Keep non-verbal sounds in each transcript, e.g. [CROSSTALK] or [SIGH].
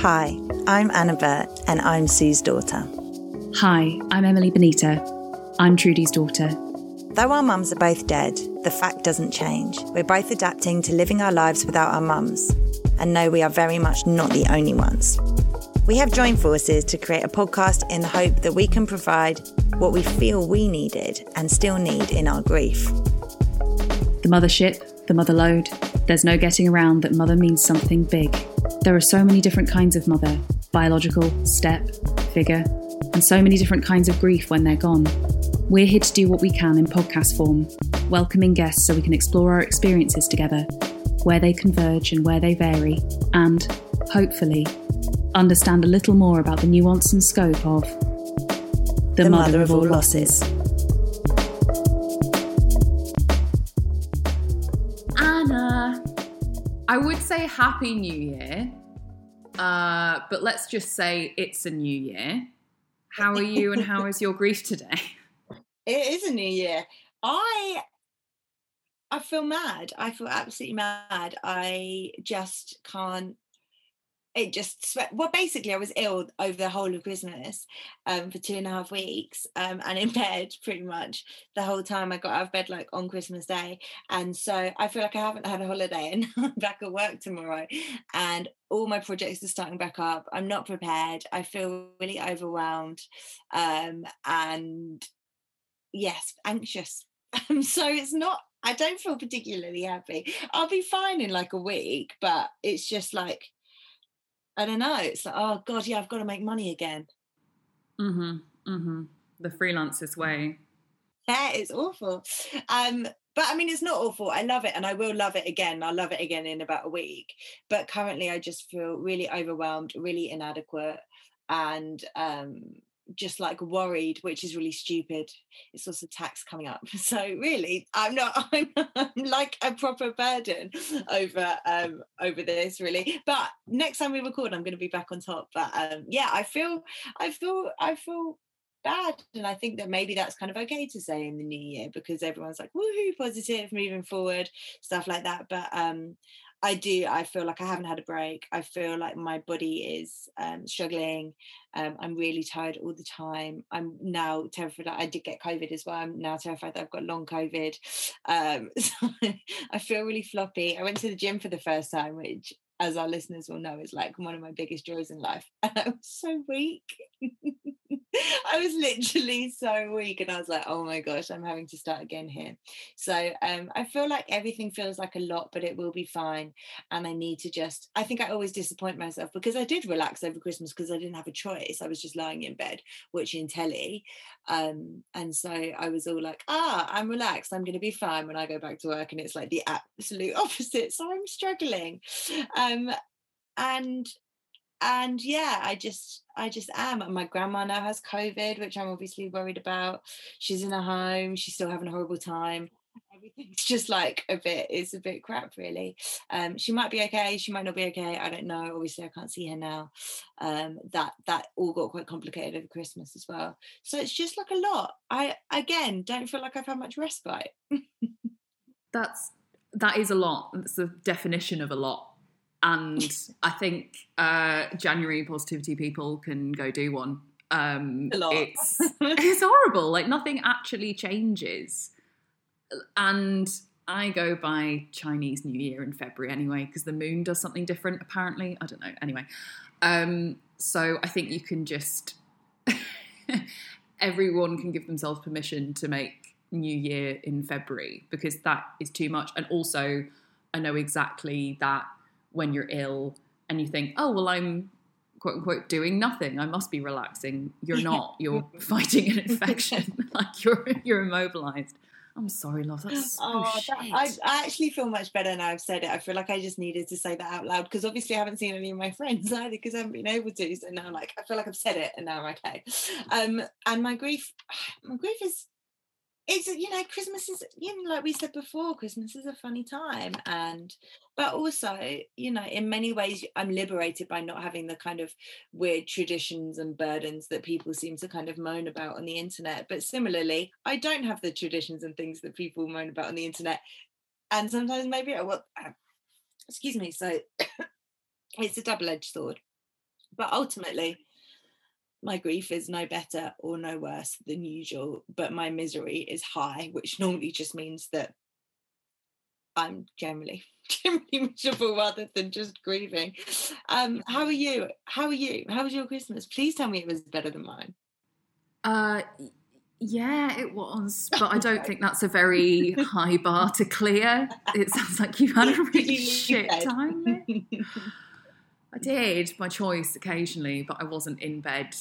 Hi, I'm Anna Burt, and I'm Sue's daughter. Hi, I'm Emily Benita. I'm Trudy's daughter. Though our mums are both dead, the fact doesn't change. We're both adapting to living our lives without our mums, and know we are very much not the only ones. We have joined forces to create a podcast in the hope that we can provide what we feel we needed and still need in our grief. The mothership, the mother load, there's no getting around that mother means something big. There are so many different kinds of mother biological, step, figure, and so many different kinds of grief when they're gone. We're here to do what we can in podcast form, welcoming guests so we can explore our experiences together, where they converge and where they vary, and, hopefully, understand a little more about the nuance and scope of the, The mother, of all losses. Anna, I would say Happy New Year, uh, but let's just say it's a new year. How are you and how [LAUGHS] is your grief today? It is a new year. I I feel mad. I feel absolutely mad. I just can't. It just sweat. Well, basically, I was ill over the whole of Christmas um, for two and a half weeks, um, and in [LAUGHS] bed pretty much the whole time. I got out of bed like on Christmas Day, and so I feel like I haven't had a holiday, and [LAUGHS] I'm back at work tomorrow, and all my projects are starting back up. I'm not prepared. I feel really overwhelmed, um, and yes, anxious. [LAUGHS] Um, so it's not, I don't feel particularly happy. I'll be fine in like a week, but it's just like, I don't know. It's like, oh God, yeah, I've got to make money again. Mm-hmm. Mm-hmm. The freelancer's way. Yeah, it's awful. Um, but I mean, it's not awful. I love it and I will love it again. I'll love it again in about a week. But currently, I just feel really overwhelmed, really inadequate, and um, just like worried, which is really stupid. It's also tax coming up. [LAUGHS] So really, I'm not [LAUGHS] I'm, I'm like a proper burden over um over this really. But next time we record, I'm gonna be back on top. But um yeah, I feel I feel I feel bad. And I think that maybe that's kind of okay to say in the new year because everyone's like, woohoo, positive, moving forward, stuff like that. But um I do. I feel like I haven't had a break. I feel like my body is um, struggling. Um, I'm really tired all the time. I'm now terrified. I did get COVID as well. I'm now terrified that I've got long COVID. Um, [LAUGHS] so I feel really floppy. I went to the gym for the first time, which, as our listeners will know, is like one of my biggest joys in life. [LAUGHS] And I was so weak. [LAUGHS] I was literally so weak, and I was like, "Oh my gosh, I'm having to start again here." So um, I feel like everything feels like a lot, but it will be fine. And I need to just. I think I always disappoint myself because I did relax over Christmas because I didn't have a choice. I was just lying in bed watching telly, um, and so I was all like, "Ah, I'm relaxed. I'm going to be fine when I go back to work." And it's like the absolute [LAUGHS] opposite. So I'm struggling, um, and and yeah i just i just am. And my grandma now has covid which i'm obviously worried about. She's in a home. She's still having a horrible time. Everything's just like a bit it's a bit crap really. Um she might be okay. She might not be okay. I don't know. Obviously i can't see her now. Um that that all got quite complicated over christmas as well. So it's just like a lot. I again don't feel like i've had much respite. [LAUGHS] That's that is a lot. That's the definition of a lot. And [LAUGHS] I think uh, January positivity people can go do one. Um, A lot. It's [LAUGHS] it's horrible. Like nothing actually changes. And I go by Chinese New Year in February anyway because the moon does something different. Apparently, I don't know. Anyway, um, so I think you can just [LAUGHS] everyone can give themselves permission to make New Year in February because that is too much. And also, I know exactly that when you're ill and you think, oh, well, I'm quote unquote doing nothing, I must be relaxing. You're not. You're [LAUGHS] fighting an infection. [LAUGHS] like you're you're immobilized. I'm sorry, love. That's so Oh, that, I, I actually feel much better now I've said it. I feel like I just needed to say that out loud because obviously I haven't seen any of my [LAUGHS] friends either because I haven't been able to. So now, I'm like, I feel like I've said it and now I'm okay. Um, and my grief, [SIGHS] my grief is, it's uh, you know, Christmas is you know, like we said before, Christmas is a funny time, and but also, you know, in many ways, I'm liberated by not having the kind of weird traditions and burdens that people seem to kind of moan about on the internet. But similarly, I don't have the traditions and things that people moan about on the internet. And sometimes maybe I will. Uh, excuse me. So [COUGHS] it's a double edged sword. But ultimately, my grief is no better or no worse than usual, but my misery is high, which normally just means that I'm generally [LAUGHS] generally miserable rather than just grieving. Um, how are you? How are you? How was your Christmas? Please tell me it was better than mine. Uh, yeah, it was, [LAUGHS] but I don't think that's a very high bar to clear. It sounds like you had a [LAUGHS] really shit time. I did my choice occasionally, but I wasn't in bed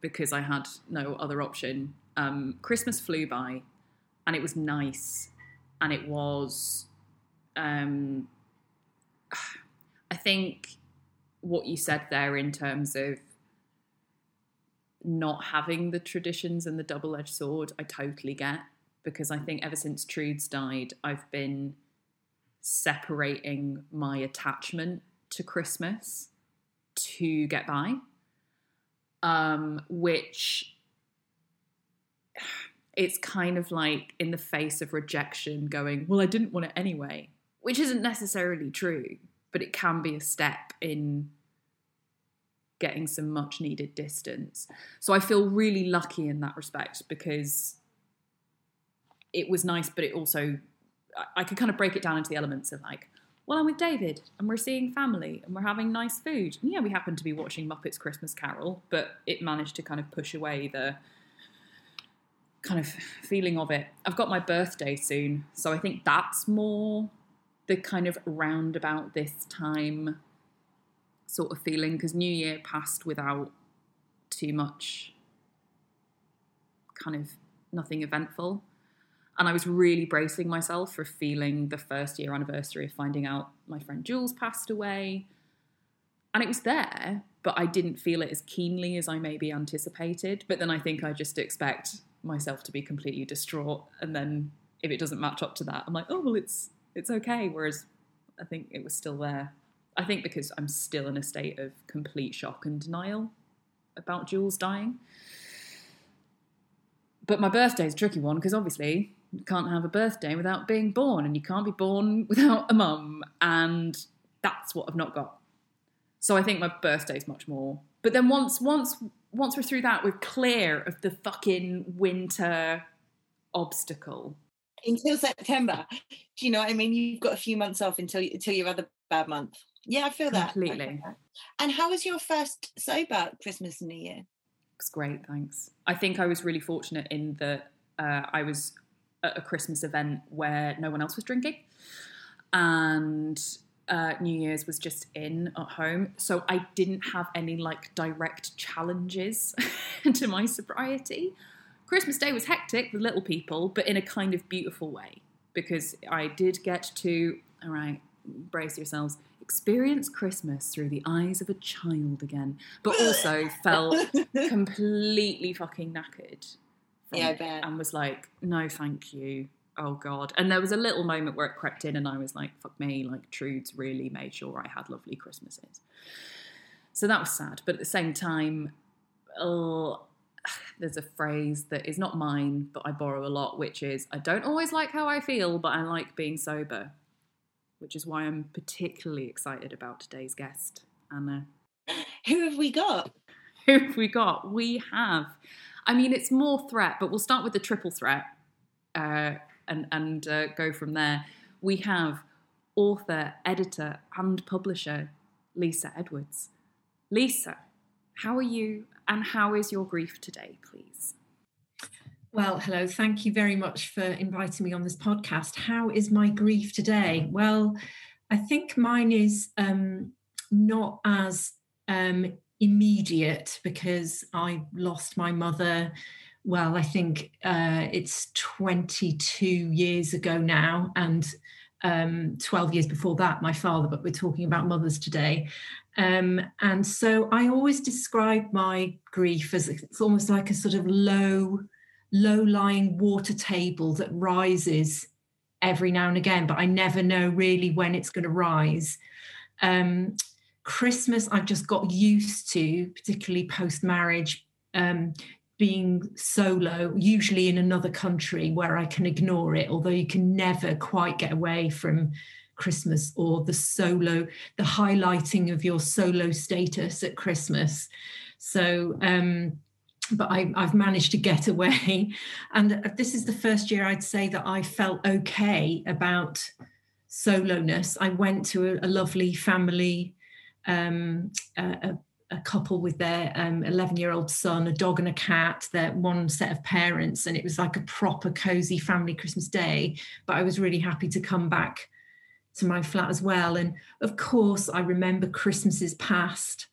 because I had no other option. Um, Christmas flew by, and it was nice, and it was. Um, [SIGHS] I think what you said there in terms of not having the traditions and the double edged sword, I totally get because I think ever since Trudes died, I've been separating my attachment to Christmas to get by, um, which it's kind of like in the face of rejection, going, Well, I didn't want it anyway, which isn't necessarily true, but it can be a step in getting some much needed distance. So I feel really lucky in that respect because it was nice, but it also, I could kind of break it down into the elements of like, well, I'm with David and we're seeing family and we're having nice food. And yeah, we happen to be watching Muppets Christmas Carol, but it managed to kind of push away the kind of feeling of it. I've got my birthday soon, so I think that's more the kind of roundabout this time sort of feeling because New Year passed without too much kind of nothing eventful. And I was really bracing myself for feeling the first year anniversary of finding out my friend Jules passed away. And it was there, but I didn't feel it as keenly as I maybe anticipated. But then I think I just expect myself to be completely distraught. And then if it doesn't match up to that, I'm like, oh, well, it's it's okay. Whereas I think it was still there. I think because I'm still in a state of complete shock and denial about Jules dying. But my birthday is a tricky one because obviously you can't have a birthday without being born, and you can't be born [LAUGHS] without a mum, and that's what I've not got. So I think my birthday's much more. But then once once once we're through that, we're clear of the fucking winter obstacle until September. Do you know what I mean? You've got a few months off until until your other bad month. Yeah, I feel that completely. And how was your first sober Christmas and New Year? It's great, thanks. I think I was really fortunate in that uh, I was at a Christmas event where no one else was drinking, and uh, New Year's was just in at home, so I didn't have any like direct challenges [LAUGHS] to my sobriety. Christmas Day was hectic with little people, but in a kind of beautiful way because I did get to all right, brace yourselves experience Christmas through the eyes of a child again, but also [LAUGHS] felt completely fucking knackered. Yeah, I bet. And was like, no, thank you. Oh God. And there was a little moment where it crept in and I was like, fuck me, like Trudes really made sure I had lovely Christmases. So that was sad. But at the same time, oh, [SIGHS] there's a phrase that is not mine, but I borrow a lot, which is I don't always like how I feel, but I like being sober which is why I'm particularly excited about today's guest, Anna. Who have we got? [LAUGHS] Who have we got? We have, I mean, it's more threat, but we'll start with the triple threat uh, and, and uh, go from there. We have author, editor, and publisher Lisa Edwards. Lisa, how are you and how is your grief today, please? Well, hello. Thank you very much for inviting me on this podcast. How is my grief today? Well, I think mine is um, not as um, immediate because I lost my mother. Well, I think uh, it's 22 years ago now, and um, 12 years before that, my father, but we're talking about mothers today. Um, and so I always describe my grief as it's almost like a sort of low low lying water table that rises every now and again, but I never know really when it's going to rise. Um, Christmas, I've just got used to, particularly post marriage, um, being solo, usually in another country where I can ignore it, although you can never quite get away from Christmas or the solo, the highlighting of your solo status at Christmas. So, um, but I, have managed to get [LAUGHS] away. And this is the first year I'd say that I felt okay about soloness. I went to a, a lovely family, um, a, a, couple with their 11 um, year old son, a dog and a cat, their one set of parents. And it was like a proper cozy family Christmas day. But I was really happy to come back to my flat as well. And of course, I remember Christmases past.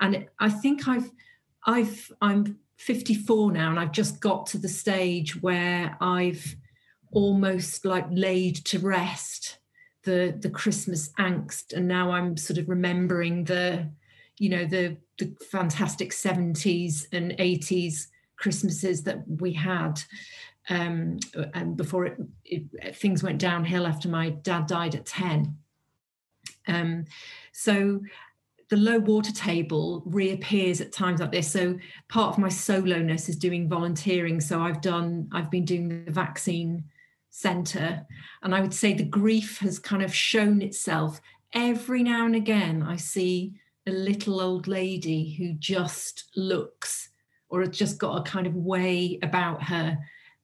And I think I've, I've, I'm 54 now, and I've just got to the stage where I've almost like laid to rest the the Christmas angst, and now I'm sort of remembering the, you know, the the fantastic 70s and 80s Christmases that we had. Um, and before it, it, things went downhill after my dad died at 10. Um, so the low water table reappears at times like this. So part of my soloness is doing volunteering. So I've done, I've been doing the vaccine center. And I would say the grief has kind of shown itself every now and again. I see a little old lady who just looks or has just got a kind of way about her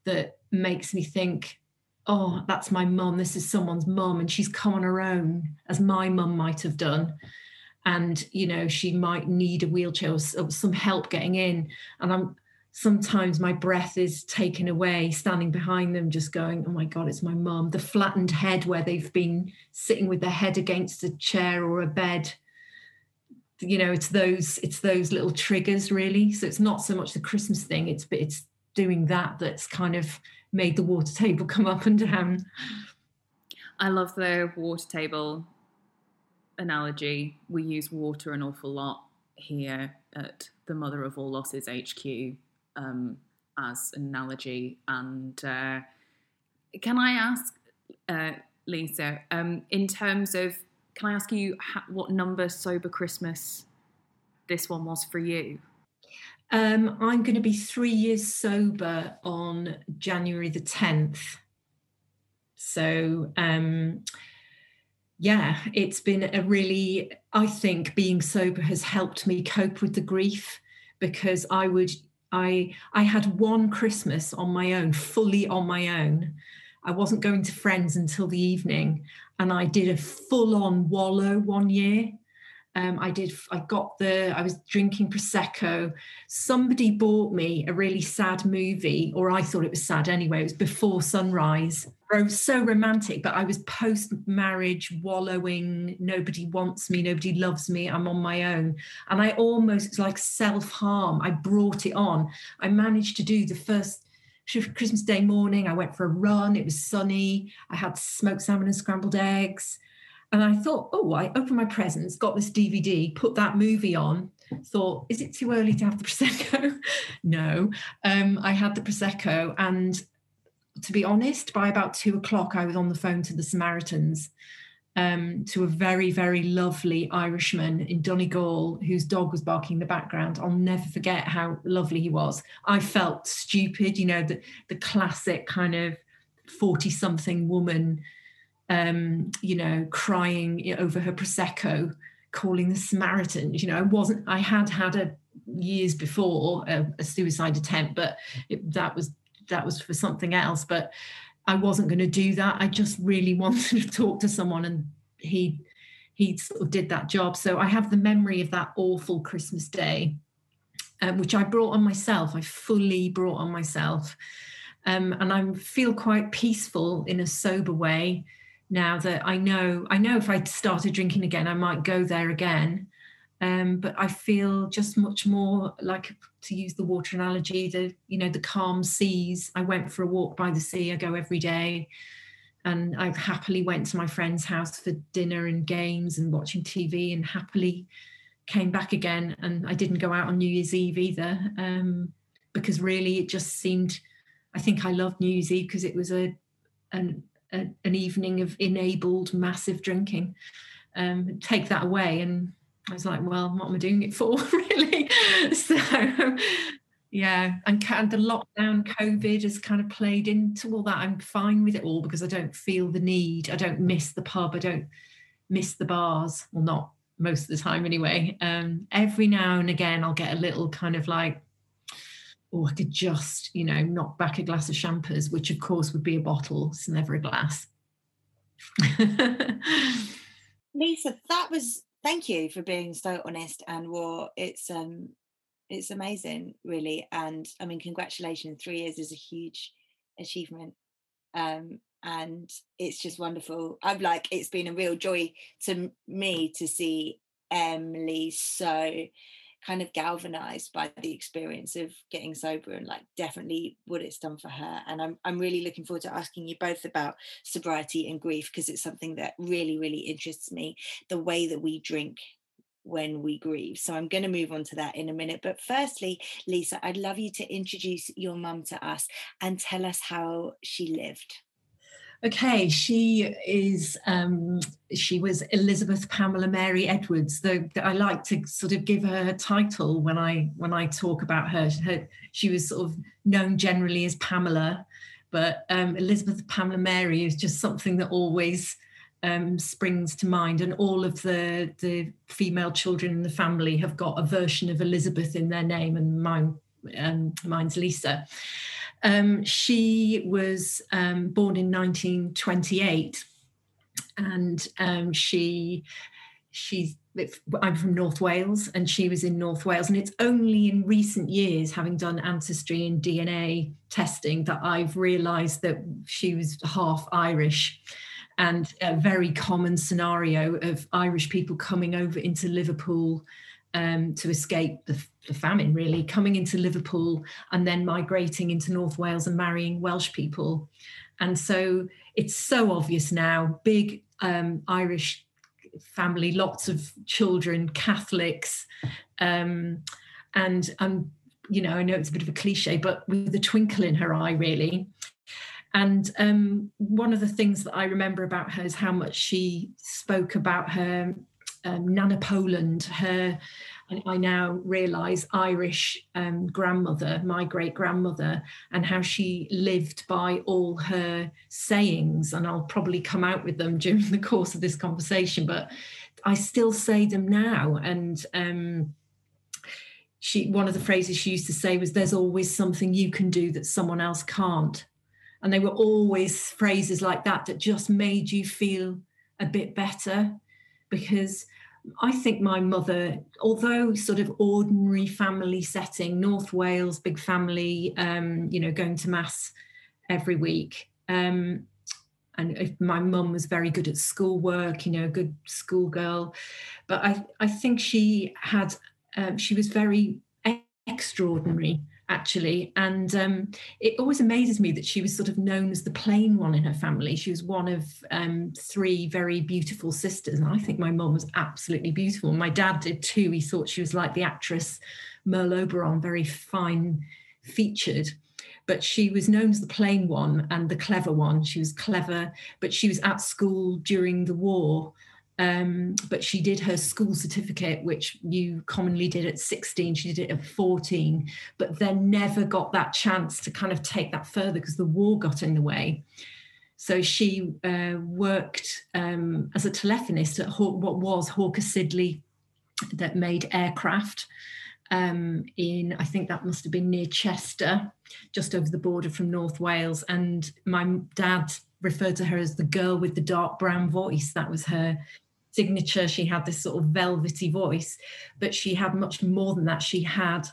that makes me think, oh, that's my mum. This is someone's mum, and she's come on her own, as my mum might have done and you know she might need a wheelchair or some help getting in and i'm sometimes my breath is taken away standing behind them just going oh my god it's my mum. The flattened head where they've been sitting with their head against a chair or a bed. You know it's those it's those little triggers really. So it's not so much the christmas thing it's but it's doing that that's kind of made the water table [LAUGHS] come up and down. I love the water table analogy, we use water an awful lot here at the Mother of All Losses HQ um, as an analogy. And uh, can I ask, uh, Lisa, um, in terms of, can I ask you ha- what number sober Christmas this one was for you? Um, I'm going to be three years sober on January the 10th. So, um, yeah, it's been a really, I think being sober has helped me cope with the grief because I would, I, I had one Christmas on my own, fully on my own. I wasn't going to friends until the evening, and I did a full on wallow one year. Um, I did. I got the. I was drinking prosecco. Somebody bought me a really sad movie, or I thought it was sad anyway. It was Before Sunrise. So romantic, but I was post-marriage wallowing. Nobody wants me. Nobody loves me. I'm on my own, and I almost like self-harm. I brought it on. I managed to do the first Christmas Day morning. I went for a run. It was sunny. I had smoked salmon and scrambled eggs. And I thought, oh, I opened my presents, got this DVD, put that movie on, thought, is it too early to have the [LAUGHS] Prosecco? no. Um, I had the Prosecco. And to be honest, by about two o'clock, I was on the phone to the Samaritans. Um, to a very, very lovely Irishman in Donegal whose dog was barking in the background. I'll never forget how lovely he was. I felt stupid, you know, the, the classic kind of 40 something woman um, you know, crying over her prosecco, calling the Samaritans. You know, I wasn't. I had had a years before a, a suicide attempt, but it, that was that was for something else. But I wasn't going to do that. I just really [LAUGHS] wanted to talk to someone, and he he sort of did that job. So I have the memory of that awful Christmas day, um, which I brought on myself. I fully brought on myself. Um, and I feel quite peaceful in a sober way now that I know I know if I started drinking again, I might go there again. Um, but I feel just much more like to use the water analogy, the you know the calm seas. I went for a walk by the sea. I go every day, and I happily went to my friend's house for dinner and games and watching TV, and happily came back again. And I didn't go out on New Year's Eve either, um, because really it just seemed. I think I loved New Year's Eve because it was a an a, an evening of enabled massive drinking. Um, take that away, and I was like, well, what am I doing it for, [LAUGHS] really? so, yeah, and, the lockdown, COVID has kind of played into all that. I'm fine with it all because I don't feel the need. I don't miss the pub. I don't miss the bars. Well, not most of the time anyway. Um, every now and again, I'll get a little kind of like, oh, I could just, you know, knock back a glass of champers, which of course would be a bottle. It's never a glass. [LAUGHS] Lisa, that was thank you for being so honest and raw. It's um it's amazing, really. And I mean, congratulations, three years is a huge achievement. Um, and it's just wonderful. I'm like, it's been a real joy to me to see Emily so kind of galvanized by the experience of getting sober and like definitely what it's done for her and I'm I'm really looking forward to asking you both about sobriety and grief because it's something that really really interests me the way that we drink when we grieve. So I'm going to move on to that in a minute. But firstly, Lisa, I'd love you to introduce your mum to us and tell us how she lived. Okay, she is. Um, she was Elizabeth Pamela Mary Edwards. Though I like to sort of give her a title when I when I talk about her. her she was sort of known generally as Pamela, but um, Elizabeth Pamela Mary is just something that always um, springs to mind, and all of the the female children in the family have got a version of Elizabeth in their name, and mine um, mine's Lisa. Um, she was um, born in 1928, and um, she she's I'm from North Wales, and she was in North Wales. And it's only in recent years, having done ancestry and DNA testing, that I've realised that she was half Irish. And a very common scenario of Irish people coming over into Liverpool um, to escape the, the, famine, really, coming into Liverpool and then migrating into North Wales and marrying Welsh people. And so it's so obvious now big um, Irish family, lots of children, Catholics. Um, and, and, you know, I know it's a bit of a cliche, but with a twinkle in her eye, really. And um, one of the things that I remember about her is how much she spoke about her um, Nana Poland, her, I now realise, Irish um, grandmother, my great grandmother, and how she lived by all her sayings. And I'll probably come out with them [LAUGHS] during the course of this conversation, but I still say them now. And um, she, one of the phrases she used to say was, "There's always something you can do that someone else can't." And they were always phrases like that that just made you feel a bit better because I think my mother, although sort of ordinary family setting, North Wales, big family, um, you know, going to mass every week. Um, and my mum was very good at schoolwork, you know, a good schoolgirl. But I, I think she had, um, she was very extraordinary actually. And um, it always amazes me that she was sort of known as the plain one in her family. She was one of um, three very beautiful sisters. And I think my mum was absolutely beautiful. My dad did too. He thought she was like the actress Merle Oberon, very fine featured. But she was known as the plain one and the clever one. She was clever, but she was at school during the war um, but she did her school certificate, which you commonly did at 16. She did it at 14, but then never got that chance to kind of take that further because the war got in the way. So she uh, worked um, as a telephonist at Haw- what was Hawker Siddeley, that made aircraft um, in, I think that must have been near Chester, just over the border from North Wales. And my dad referred to her as the girl with the dark brown voice. That was her signature. She had this sort of velvety voice, but she had much more than that. She had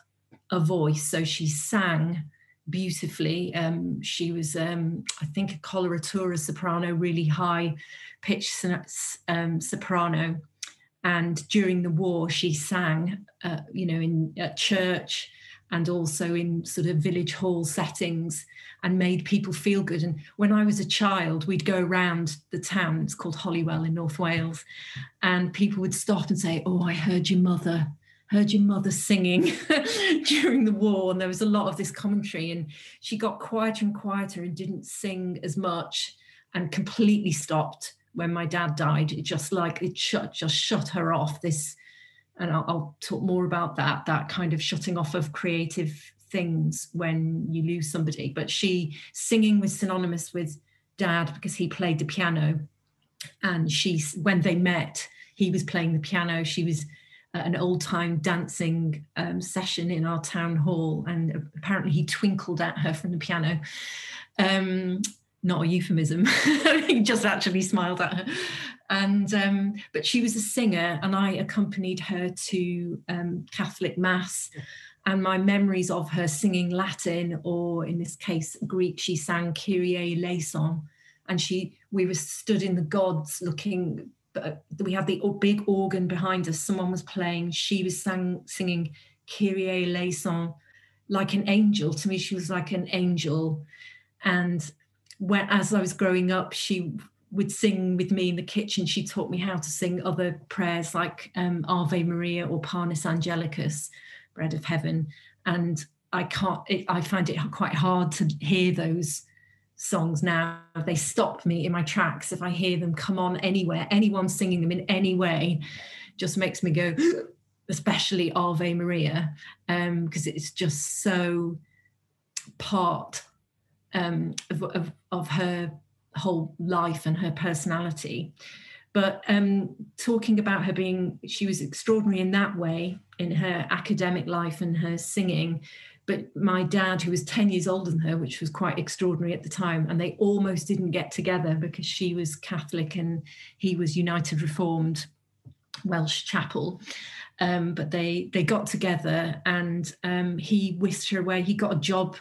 a voice, so she sang beautifully. Um, she was, um, I think, a coloratura soprano, really high pitched um, soprano. And during the war, she sang, uh, you know, in at church and also in sort of village hall settings and made people feel good. And when I was a child, we'd go around the town, it's called Holywell in North Wales, and people would stop and say, Oh, I heard your mother, heard your mother singing [LAUGHS] during the war. And there was a lot of this commentary. And she got quieter and quieter and didn't sing as much and completely stopped when my dad died. It just like it shut just shut her off. This and I'll, I'll, talk more about that that kind of shutting off of creative things when you lose somebody. But she singing was synonymous with dad because he played the piano, and she when they met, he was playing the piano. She was an old time dancing um, session in our town hall, and apparently he twinkled at her from the piano. Um, not a euphemism. [LAUGHS] he just actually smiled at her. And um, but she was a singer, and I accompanied her to um, Catholic mass. And my memories of her singing Latin, or in this case Greek, she sang Kyrie eleison, and she we were stood in the gods looking but we had the big organ behind us. Someone was playing. She was sang, singing Kyrie eleison like an angel. To me, she was like an angel. And when, as I was growing up, she would sing with me in the kitchen. She taught me how to sing other prayers like um, Ave Maria or Panis Angelicus, Bread of Heaven. And I can't. It, I find it quite hard to hear those songs now they stop me in my tracks if i hear them come on anywhere anyone singing them in any way just makes me go [GASPS] especially ave maria um because it's just so part um of, of, of her whole life and her personality but um talking about her being she was extraordinary in that way in her academic life and her singing but my dad, who was 10 years older than her, which was quite extraordinary at the time, and they almost didn't get together because she was Catholic and he was United Reformed Welsh Chapel. Um, but they they got together and um, he whisked her away. He got a job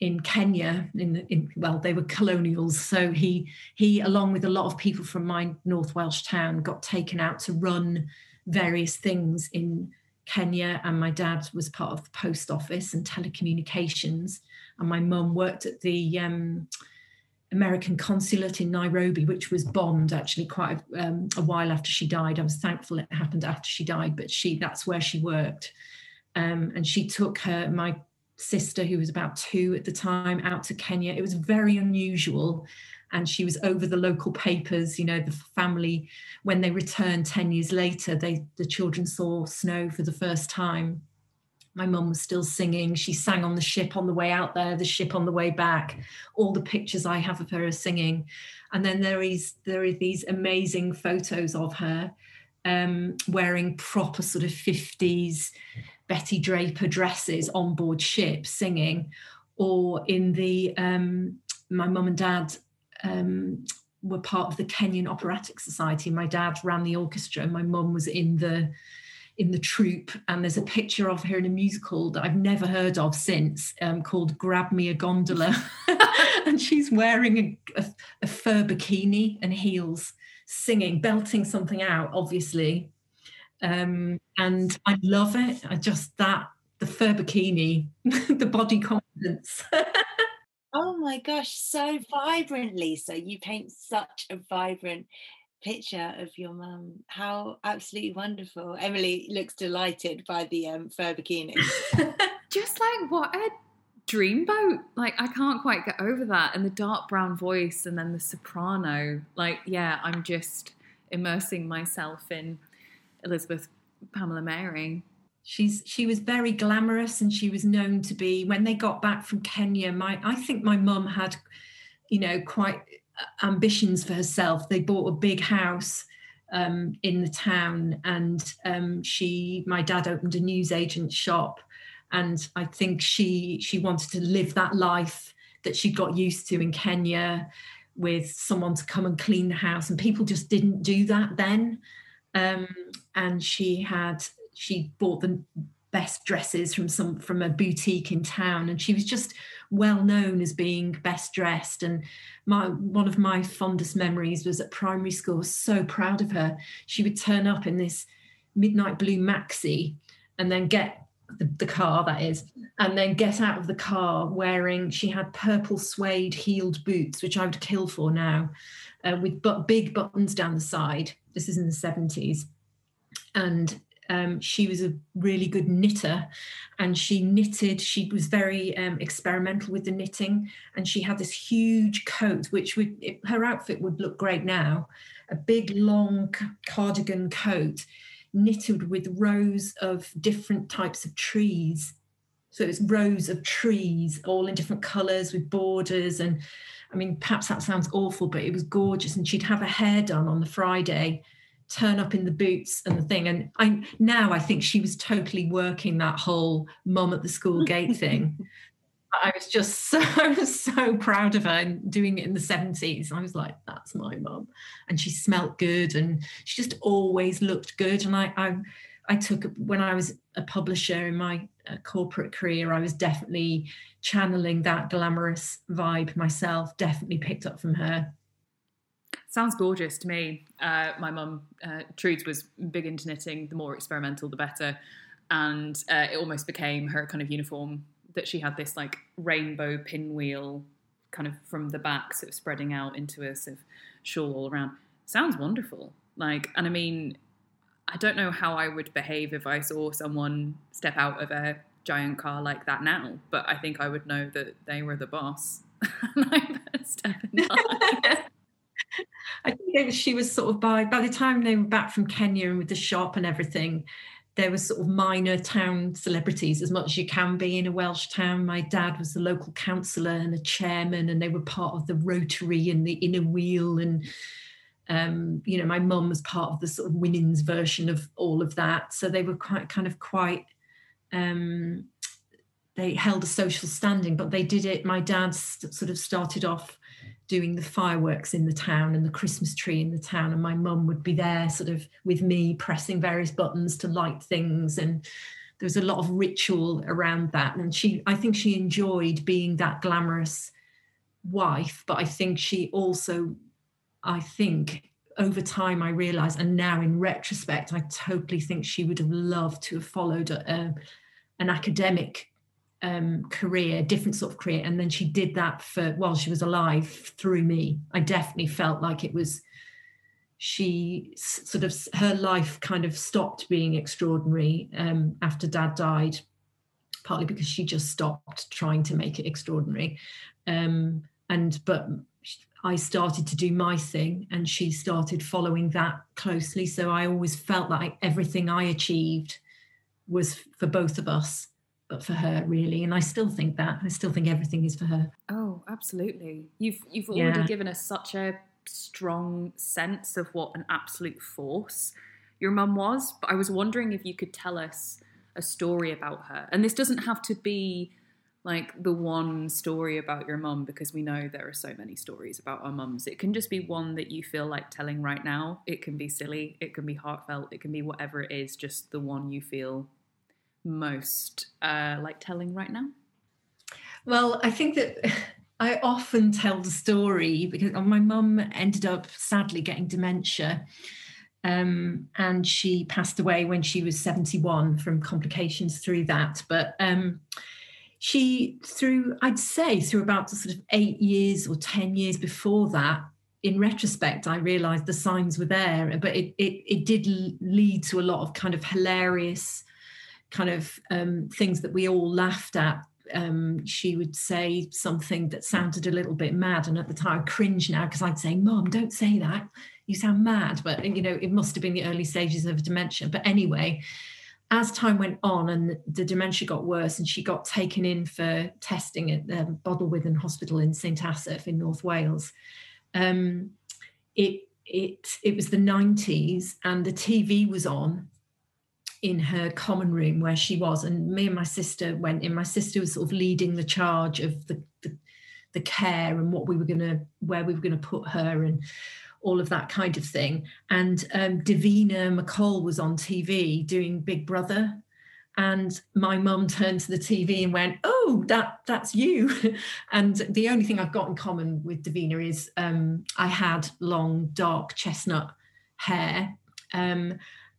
in Kenya. In, in well, they were colonials, so he he along with a lot of people from my North Welsh town got taken out to run various things in Kenya, and my dad was part of the post office and telecommunications, and my mum worked at the um, American consulate in Nairobi, which was bombed actually quite a, um, a, while after she died. I was thankful it happened after she died, but she that's where she worked, um, and she took her my sister who was about two at the time out to Kenya. It was very unusual and she was over the local papers you know the family. When they returned 10 years later they the children saw snow for the first time. My mum was still singing. She sang on the ship on the way out there the ship on the way back. All the pictures i have of her are singing. And then there is there are these amazing photos of her um, wearing proper sort of 50s betty draper dresses on board ship singing or in the um, my mum and dad um, were part of the Kenyan Operatic Society. My dad ran the orchestra, and my mum was in the in the troupe. And there's a picture of her in a musical that I've never heard of since, um, called "Grab Me a Gondola," [LAUGHS] and she's wearing a, a, a fur bikini and heels, singing, belting something out, obviously. Um, and I love it. I just that the fur bikini, [LAUGHS] the body confidence. [LAUGHS] Oh my gosh, so vibrant, Lisa. You paint such a vibrant picture of your mum. How absolutely wonderful. Emily looks delighted by the um, fur bikini. [LAUGHS] Just like what a dreamboat. Like I can't quite get over that. And the dark brown voice and then the soprano. Like, yeah, I'm just immersing myself in Elizabeth Pamela Mary she's she was very glamorous and she was known to be when they got back from Kenya my I think my mum had you know quite uh, ambitions for herself. They bought a big house um, in the town and um, she my dad opened a newsagent shop and I think she she wanted to live that life that she got used to in Kenya with someone to come and clean the house and people just didn't do that then. Um, and she had she bought the best dresses from some from a boutique in town and she was just well known as being best dressed. And my one of my fondest memories was at primary school so proud of her. She would turn up in this midnight blue maxi and then get the, the car that is and then get out of the car wearing she had purple suede heeled boots which i would kill for now uh, with but big buttons down the side. This is in the 70s and um, she was a really good knitter and she knitted she was very um, experimental with the knitting and she had this huge coat which would it, her outfit would look great now a big long cardigan coat knitted with rows of different types of trees So it's rows of trees, all in different colours with borders. And I mean, perhaps that sounds awful, but it was gorgeous. And she'd have her hair done on the Friday, turn up in the boots and the thing. And I now I think she was totally working that whole mom at the school gate [LAUGHS] thing. I was just [LAUGHS] so, so proud of her and doing it in the 70s. I was like, that's my mom. And she smelt good and she just always looked good. And I, I, I took, when I was a publisher in my uh, corporate career, I was definitely channeling that glamorous vibe myself, definitely picked up from her. Sounds gorgeous to me. Uh, my mum, uh, was big into knitting. The more experimental, the better. And uh, it almost became her kind of uniform that she had this like rainbow pinwheel kind of from the back, sort of spreading out into a sort of shawl all around. Sounds wonderful. Like, and I mean, I don't know how I would behave if I saw someone step out of a giant car like that now, but I think I would know that they were the boss. [LAUGHS] I [LAUGHS] [LAUGHS] I think she was sort of by by the time they were back from Kenya and with the shop and everything, there was sort of minor town celebrities as much as you can be in a Welsh town. My dad was the local councillor and a chairman, and they were part of the Rotary and the Inner Wheel. And, um, you know, my mum was part of the sort of women's version of all of that. So they were quite kind of quite, um, they held a social standing, but they did it. My dad sort of started off doing the fireworks in the town and the Christmas tree in the town. And my mum would be there sort of with me pressing various buttons to light things. And there was a lot of ritual around that. And she, I think she enjoyed being that glamorous wife, but I think she also, I think over time I realized, and now in retrospect, I totally think she would have loved to have followed a, an academic um, career, different sort of career. And then she did that for while she was alive through me. I definitely felt like it was she sort of her life kind of stopped being extraordinary um, after dad died, partly because she just stopped trying to make it extraordinary. Um, and but I started to do my thing and she started following that closely. So I always felt like everything I achieved was for both of us but for her really and i still think that. I still think everything is for her. Oh absolutely. You've you've already yeah. given us such a strong sense of what an absolute force your mum was but i was wondering if you could tell us a story about her. And this doesn't have to be like the one story about your mum because we know there are so many stories about our mums. It can just be one that you feel like telling right now. It can be silly. It can be heartfelt. It can be whatever it is just the one you feel most uh, like telling right now? Well, I think that [LAUGHS] I often tell the story because my mum ended up sadly getting dementia. Um, and she passed away when she was 71 from complications through that. But um, she, through, I'd say, through about sort of eight years or 10 years before that, in retrospect, I realized the signs were there, but it, it, it did lead to a lot of kind of hilarious kind of um, things that we all laughed at. Um, she would say something that sounded a little bit mad, and at the time, I cringe now because I'd say, "Mom, don't say that. You sound mad." But you know, it must have been the early stages of dementia. But anyway, as time went on and the dementia got worse, and she got taken in for testing at the um, Hospital in St Asaph in North Wales, um, it it it was the 90s, and the TV was on in her common room where she was and me and my sister went in. My sister was sort of leading the charge of the the, the care and what we were going to where we were going to put her and all of that kind of thing. And um, davina mccall was on tv doing big brother and my mum turned to the tv and went oh that that's you. [LAUGHS] And the only thing i've got in common with davina is um, i had long dark chestnut hair um,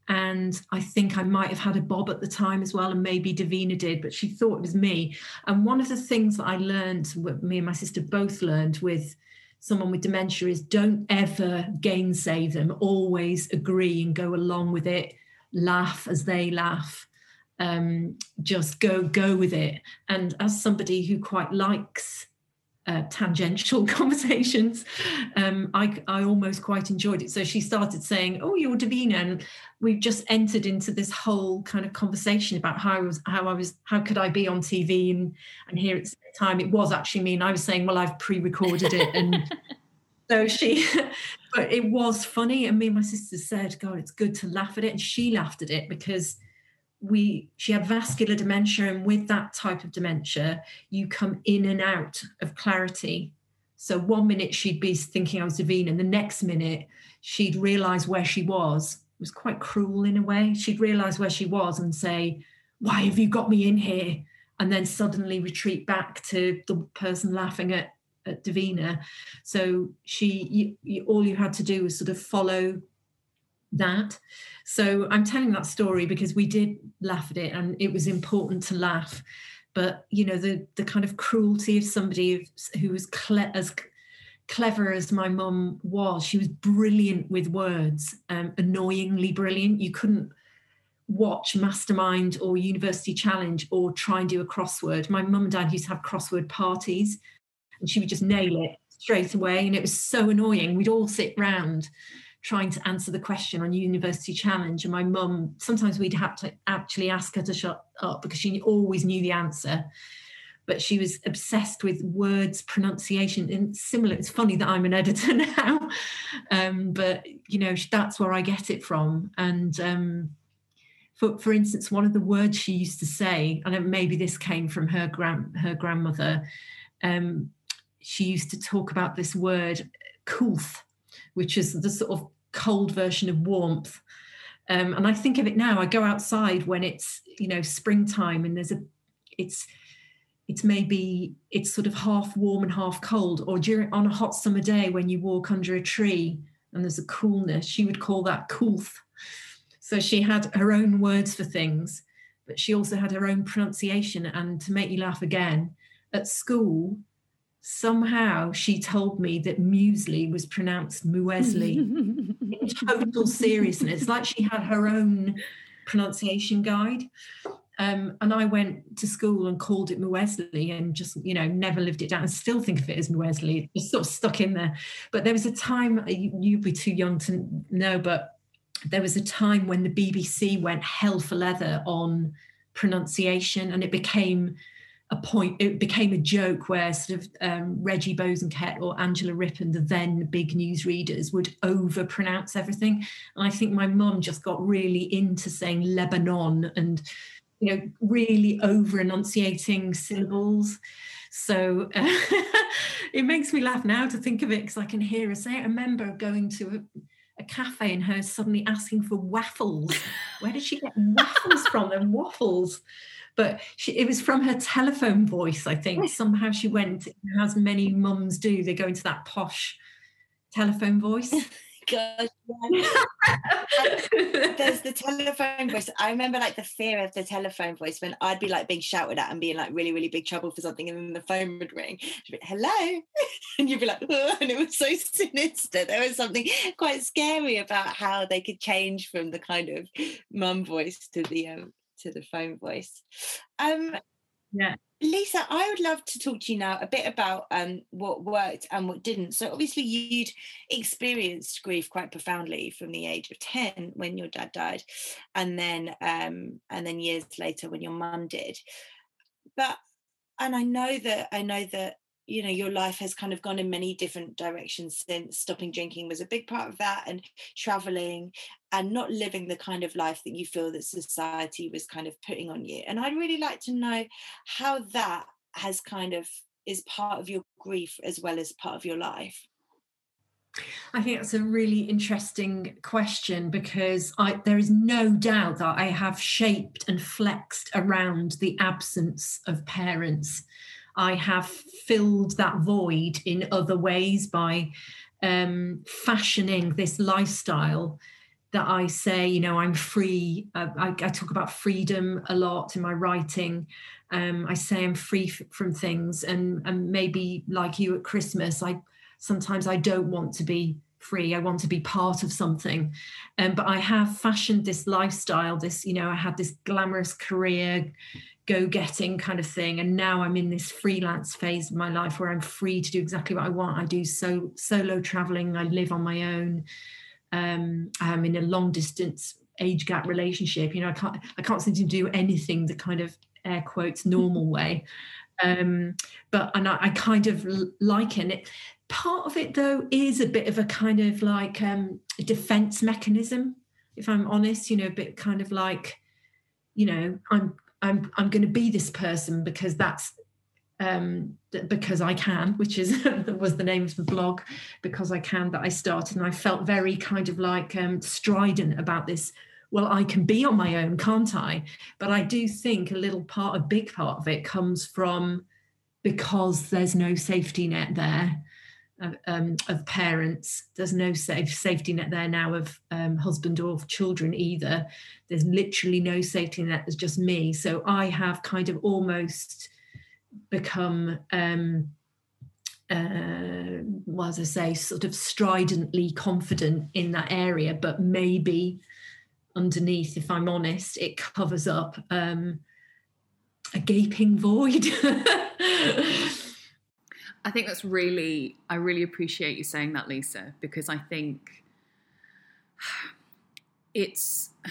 and I think I might have had a bob at the time as well, and maybe Davina did, but she thought it was me. And one of the things that I learned, me and my sister both learned with someone with dementia, is don't ever gainsay them. Always agree and go along with it. Laugh as they laugh. Um, just go go with it. And as somebody who quite likes uh, tangential [LAUGHS] conversations. Um, I, I almost quite enjoyed it. So she started saying, "Oh, you're Davina," and we've just entered into this whole kind of conversation about how I was, how I was, how could I be on TV and and here at the time it was actually me, and I was saying, "Well, I've pre-recorded it," and [LAUGHS] so she, [LAUGHS] but it was funny, and me and my sister said, "God, it's good to laugh at it," and she laughed at it because we she had vascular dementia and with that type of dementia you come in and out of clarity. So one minute she'd be thinking i was davina and the next minute she'd realize where she was. It was quite cruel in a way. She'd realize where she was and say why have you got me in here? And then suddenly retreat back to the person laughing at, at davina. So she you, you, all you had to do was sort of follow that. So I'm telling that story because we did laugh at it and it was important to laugh. But you know, the the kind of cruelty of somebody who was cle- as clever as my mum was, she was brilliant with words, um, annoyingly brilliant. You couldn't watch Mastermind or University Challenge or try and do a crossword. My mum and dad used to have crossword parties and she would just nail it straight away. And it was so annoying. We'd all sit round trying to answer the question on University Challenge. And my mum, sometimes we'd have to actually ask her to shut up because she always knew the answer. But she was obsessed with words, pronunciation, and similar. It's funny that I'm an editor [LAUGHS] now, um, but you know that's where I get it from. And um, for for instance, one of the words she used to say, and maybe this came from her grand her grandmother. Um, she used to talk about this word, "coolth," which is the sort of cold version of warmth. Um, and I think of it now. I go outside when it's you know springtime and there's a it's it's maybe it's sort of half warm and half cold, or during on a hot summer day when you walk under a tree and there's a coolness. She would call that coolth. So she had her own words for things, but she also had her own pronunciation. And to make you laugh again, at school, somehow she told me that muesli was pronounced muesli in [LAUGHS] total seriousness like she had her own pronunciation guide um, and I went to school and called it muesli and just, you know, never lived it down and still think of it as muesli. It's sort of stuck in there. But there was a time, you'd be too young to know, but there was a time when the BBC went hell for leather on pronunciation and it became a point, it became a joke where sort of um, Reggie Bosanquet or Angela Rippon, the then big news readers, would over pronounce everything. And I think my mum just got really into saying Lebanon and, you know, really over enunciating syllables. So uh, [LAUGHS] it makes me laugh now to think of it because I can hear her say it. I remember going to a, a cafe and her suddenly asking for waffles. Where did she get waffles from? And waffles but she, it was from her telephone voice i think. Somehow she went as many mums do they go into that posh telephone voice. [LAUGHS] Gosh there's the telephone voice. I remember like the fear of the telephone voice when i'd be like being shouted at and being like really really big trouble for something and then the phone would ring. Be, hello? [LAUGHS] And you'd be like oh, and it was so [LAUGHS] sinister. There was something quite scary about how they could change from the kind of mum voice to the um, to the phone voice. Um, yeah. Lisa, I would love to talk to you now a bit about um, what worked and what didn't. So, obviously, you'd experienced grief quite profoundly from the age of ten when your dad died, and then um, and then years later when your mum did. But and I know that I know that you know your life has kind of gone in many different directions since. Stopping drinking was a big part of that and traveling and not living the kind of life that you feel that society was kind of putting on you. And i'd really like to know how that has kind of is part of your grief as well as part of your life. I think that's a really interesting question because I, there is no doubt that I have shaped and flexed around the absence of parents I have filled that void in other ways by um, fashioning this lifestyle that I say, you know, I'm free. I, I, talk about freedom a lot in my writing. Um, I say I'm free f- from things, and and maybe like you at Christmas, I sometimes I don't want to be free. I want to be part of something. Um, but I have fashioned this lifestyle, this, you know, I had this glamorous career, go getting kind of thing. And now I'm in this freelance phase of my life where I'm free to do exactly what I want. I do so solo traveling, I live on my own. Um, I'm in a long distance age gap relationship. You know, I can't I can't seem to do anything the kind of air quotes normal way. [LAUGHS] Um, but and I, I kind of liken it part of it though is a bit of a kind of like um, defense mechanism if i'm honest you know a bit kind of like you know i'm i'm i'm going to be this person because that's um because i can which is [LAUGHS] was the name of the blog because i can that i started. And i felt very kind of like um strident about this. Well i can be on my own can't i? But i do think a little part a big part of it comes from because there's no safety net there of, um, of parents. There's no safe safety net there now of um, husband or children either. There's literally no safety net. There's just me. So I have kind of almost become, um, uh, well, as I say, sort of stridently confident in that area, but maybe underneath, if I'm honest, it covers up um, a gaping void. [LAUGHS] I think that's really, I really appreciate you saying that, Lisa, because I think [SIGHS] it's [SIGHS]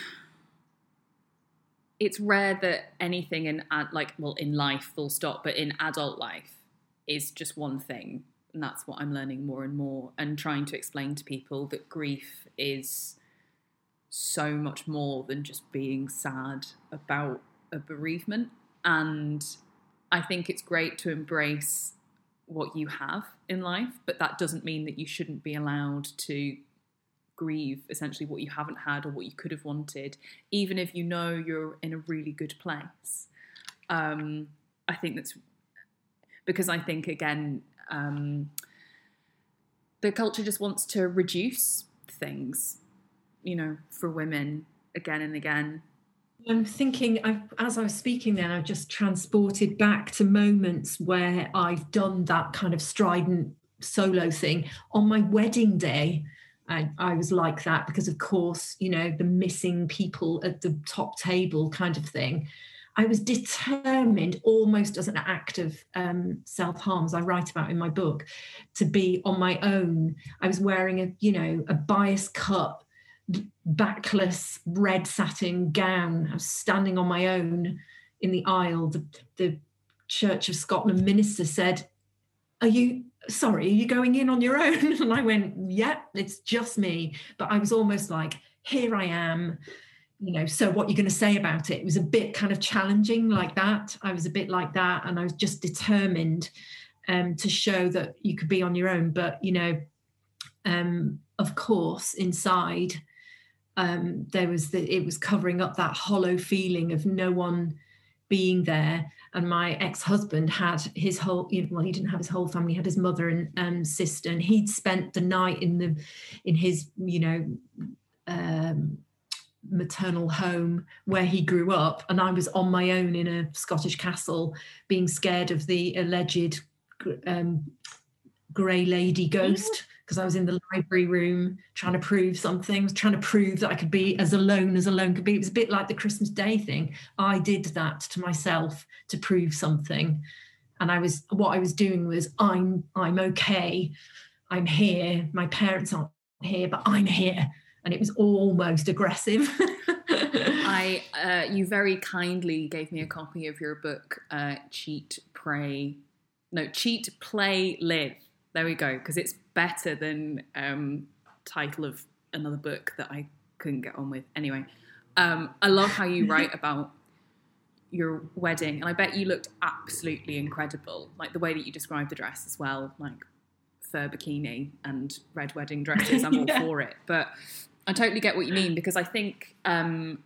it's rare that anything in ad, like well in life full stop but in adult life is just one thing. And that's what i'm learning more and more and trying to explain to people that grief is so much more than just being sad about a bereavement. And i think it's great to embrace what you have in life, but that doesn't mean that you shouldn't be allowed to grieve essentially what you haven't had or what you could have wanted, even if you know you're in a really good place. Um, I think that's because I think again, um, the culture just wants to reduce things, you know, for women again and again. I'm thinking, I've, as I was speaking then, I've just transported back to moments where I've done that kind of strident solo thing. On my wedding day, I, I, was like that because, of course, you know, the missing people at the top table kind of thing. I was determined, almost as an act of um, self harm, as I write about in my book, to be on my own. I was wearing a, you know, a bias cut backless red satin gown. I was standing on my own in the aisle. The, the Church of Scotland minister said, Are you sorry, are you going in on your own? [LAUGHS] And I went, Yep, yeah, it's just me. But I was almost like, Here I am. You know, so what you're going to say about it? It was a bit kind of challenging like that. I was a bit like that. And I was just determined um, to show that you could be on your own. But, you know, um, of course, inside, um, there was the, it was covering up that hollow feeling of no one being there. And my ex-husband had his whole well he didn't have his whole family he had his mother and um, sister. And he'd spent the night in the in his you know um, maternal home where he grew up. And i was on my own in a scottish castle being scared of the alleged um, grey lady ghost because I was in the library room trying to prove something, trying to prove that I could be as alone as alone could be. It was a bit like the Christmas Day thing. I did that to myself to prove something. And I was what I was doing was I'm I'm okay. I'm here. My parents aren't here, but I'm here. And it was almost aggressive. [LAUGHS] I uh, you very kindly gave me a copy of your book, uh, Cheat, Pray, no, Cheat, Play, Live. There we go, because it's better than um, title of another book that I couldn't get on with. Anyway, um, I love how you write [LAUGHS] about your wedding, and I bet you looked absolutely incredible. Like the way that you described the dress as well, like fur bikini and red wedding dresses. I'm [LAUGHS] yeah. all for it, but I totally get what you mean because I think um,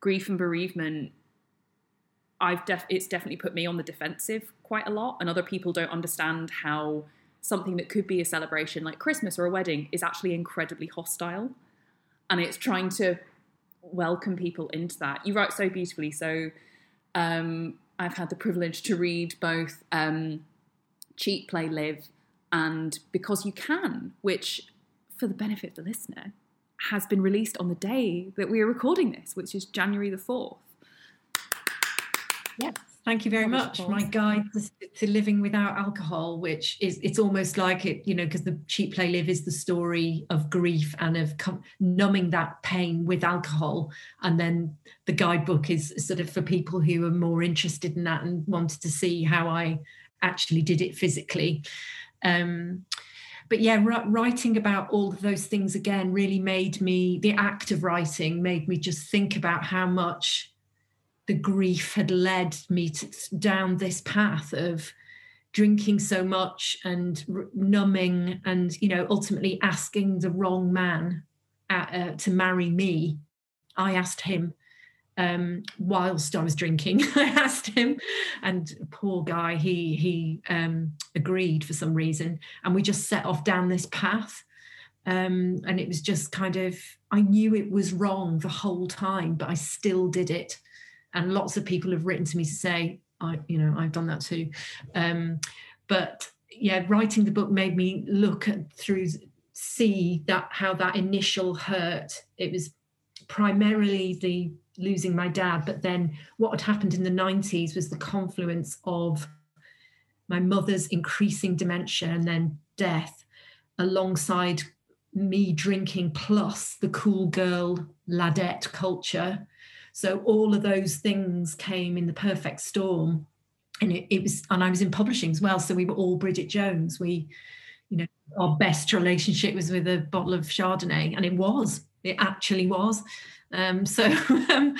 grief and bereavement. I've def- it's definitely put me on the defensive quite a lot, and other people don't understand how something that could be a celebration like Christmas or a wedding is actually incredibly hostile. And it's trying to welcome people into that. You write so beautifully. So um, I've had the privilege to read both um, Cheat, Play, Live and because you can, which, for the benefit of the listener, has been released on the day that we are recording this, which is January the 4th. Yeah. Thank you very much. My guide to, living without alcohol, which is it's almost like it, you know, because the Cheat Play Live is the story of grief and of numbing that pain with alcohol, and then the guidebook is sort of for people who are more interested in that and wanted to see how I actually did it physically. Um, but yeah, writing about all of those things again really made me the act of writing made me just think about how much the grief had led me to, down this path of drinking so much and r- numbing and you know ultimately asking the wrong man at, uh, to marry me. I asked him um, whilst i was drinking [LAUGHS] i asked him and poor guy he he um, agreed for some reason and we just set off down this path. Um, and it was just kind of i knew it was wrong the whole time but i still did it and lots of people have written to me to say i you know i've done that too. Um, but yeah writing the book made me look at through see that how that initial hurt. It was primarily the losing my dad but then what had happened in the 90s was the confluence of my mother's increasing dementia and then death alongside me drinking plus the cool girl ladette culture so all of those things came in the perfect storm. And it, it was, and I was in publishing as well. So we were all Bridget Jones. We, you know, our best relationship was with a bottle of Chardonnay, and it was, it actually was. Um, so, [LAUGHS] um,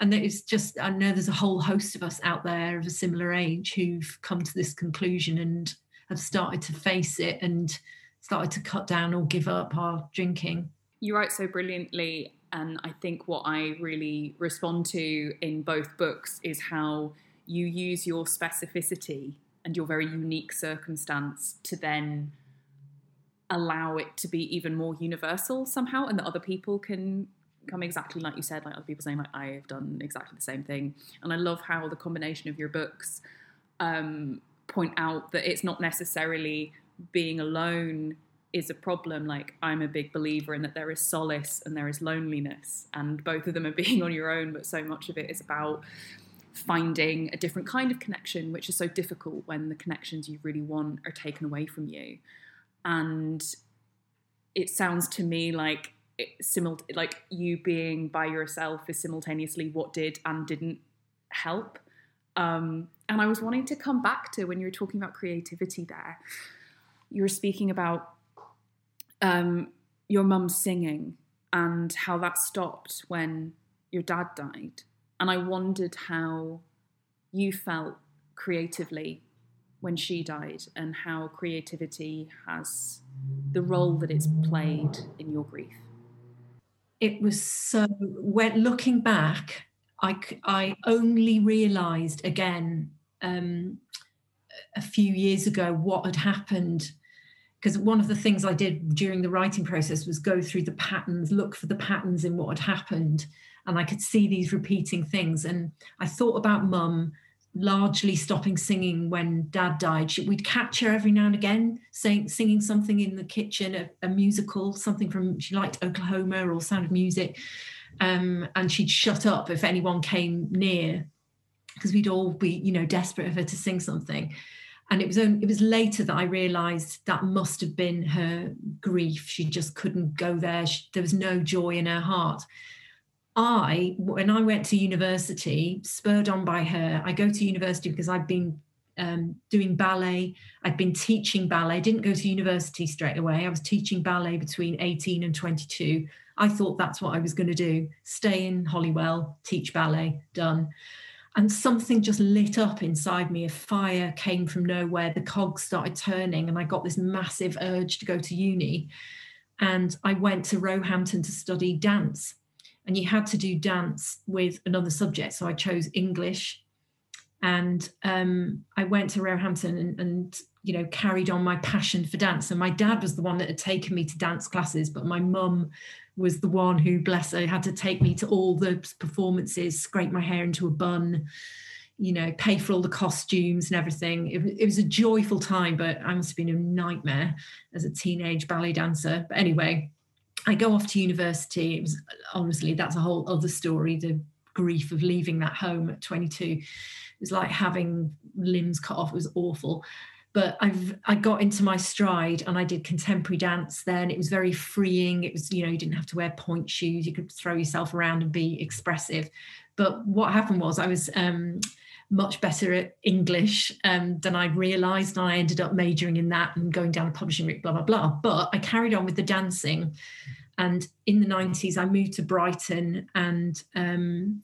and it's just, I know there's a whole host of us out there of a similar age who've come to this conclusion and have started to face it and started to cut down or give up our drinking. You write so brilliantly and I think what I really respond to in both books is how you use your specificity and your very unique circumstance to then allow it to be even more universal somehow and that other people can come exactly like you said like other people saying like i've done exactly the same thing. And i love how the combination of your books um, point out that it's not necessarily being alone is a problem. Like I'm a big believer in that there is solace and there is loneliness, and both of them are [LAUGHS] being on your own, but so much of it is about finding a different kind of connection, which is so difficult when the connections you really want are taken away from you. And it sounds to me like simul- like you being by yourself is simultaneously what did and didn't help. Um, and I was wanting to come back to when you were talking about creativity there. You were speaking about um, your mum singing and how that stopped when your dad died. And I wondered how you felt creatively when she died and how creativity has the role that it's played in your grief. It was so, when looking back, I, I only realized again um, a few years ago what had happened because one of the things I did during the writing process was go through the patterns, look for the patterns in what had happened. And I could see these repeating things. And I thought about mum largely stopping singing when dad died. She, we'd catch her every now and again saying, singing something in the kitchen, a, a musical, something from, she liked Oklahoma or Sound of Music. Um, and she'd shut up if anyone came near because we'd all be, you know, desperate of her to sing something and it was only, it was later that I realised that must have been her grief. She just couldn't go there. She, there was no joy in her heart. I, when I went to university, spurred on by her, I go to university because I've been um, doing ballet. I'd been teaching ballet. Didn't go to university straight away. I was teaching ballet between 18 and 22. I thought that's what I was going to do stay in Holywell, teach ballet, done and something just lit up inside me. A fire came from nowhere. The cogs started turning, and I got this massive urge to go to uni. And I went to Roehampton to study dance. And you had to do dance with another subject. So I chose English. And um, I went to Roehampton and, and, you know, carried on my passion for dance. And my dad was the one that had taken me to dance classes, but my mum was the one who, bless her, had to take me to all the performances, scrape my hair into a bun, you know, pay for all the costumes and everything. It, it, was a joyful time, but I must have been a nightmare as a teenage ballet dancer. But anyway, I go off to university. It was honestly, that's a whole other story. The grief of leaving that home at 22. It was like having limbs cut off. It was awful. But I've I got into my stride and I did contemporary dance then. It was very freeing. It was, you know, you didn't have to wear pointe shoes. You could throw yourself around and be expressive. But what happened was I was um, much better at English um, than I realised. And I ended up majoring in that and going down a publishing route, blah, blah, blah. But I carried on with the dancing. And in the 90s, I moved to Brighton and um,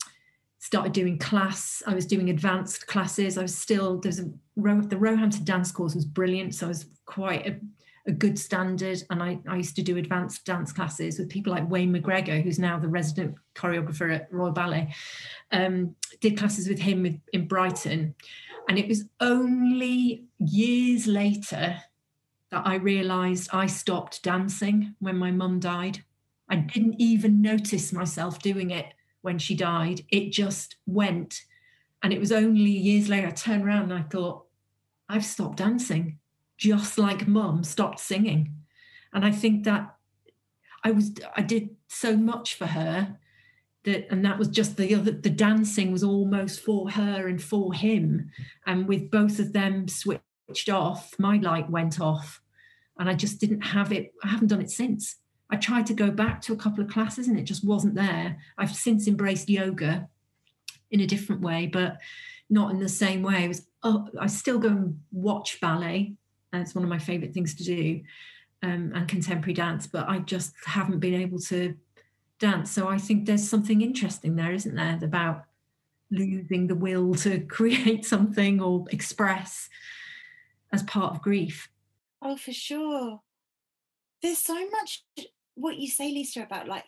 started doing class. I was doing advanced classes. I was still, there's a the Roehampton dance course was brilliant. So I was quite a, a good standard. And I, I used to do advanced dance classes with people like Wayne McGregor, who's now the resident choreographer at Royal Ballet. Um, did classes with him with, in Brighton. And it was only years later that I realized I stopped dancing when my mum died. I didn't even notice myself doing it when she died. It just went. And it was only years later I turned around and I thought, I've stopped dancing just like mum stopped singing. And I think that I was I did so much for her that and that was just the other the dancing was almost for her and for him. And with both of them switched off, my light went off. And I just didn't have it, I haven't done it since. I tried to go back to a couple of classes and it just wasn't there. I've since embraced yoga in a different way, but not in the same way. It was oh, I still go and watch ballet it's one of my favorite things to do, um, and contemporary dance. But I just haven't been able to dance. So I think there's something interesting there, isn't there, about losing the will to [LAUGHS] create something or express as part of grief. Oh, for sure. There's so much what you say, Lisa, about like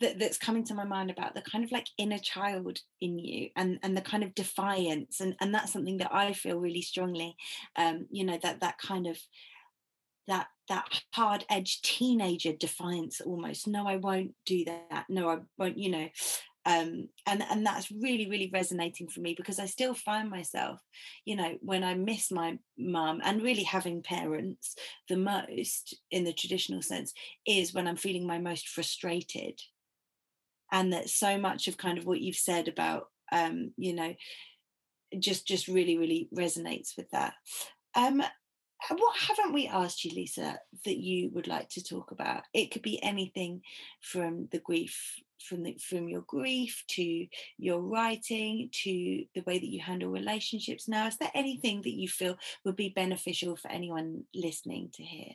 that, that's coming to my mind about the kind of like inner child in you and and the kind of defiance and and that's something that I feel really strongly um you know that that kind of that that hard edged teenager defiance almost. No I won't do that. No I won't you know um, and and that's really really resonating for me because I still find myself, you know, when I miss my mum and really having parents the most in the traditional sense is when I'm feeling my most frustrated. And that so much of kind of what you've said about um, you know just just really really resonates with that. Um what haven't we asked you lisa that you would like to talk about? It could be anything from the grief from the from your grief to your writing to the way that you handle relationships now. Is there anything that you feel would be beneficial for anyone listening to hear?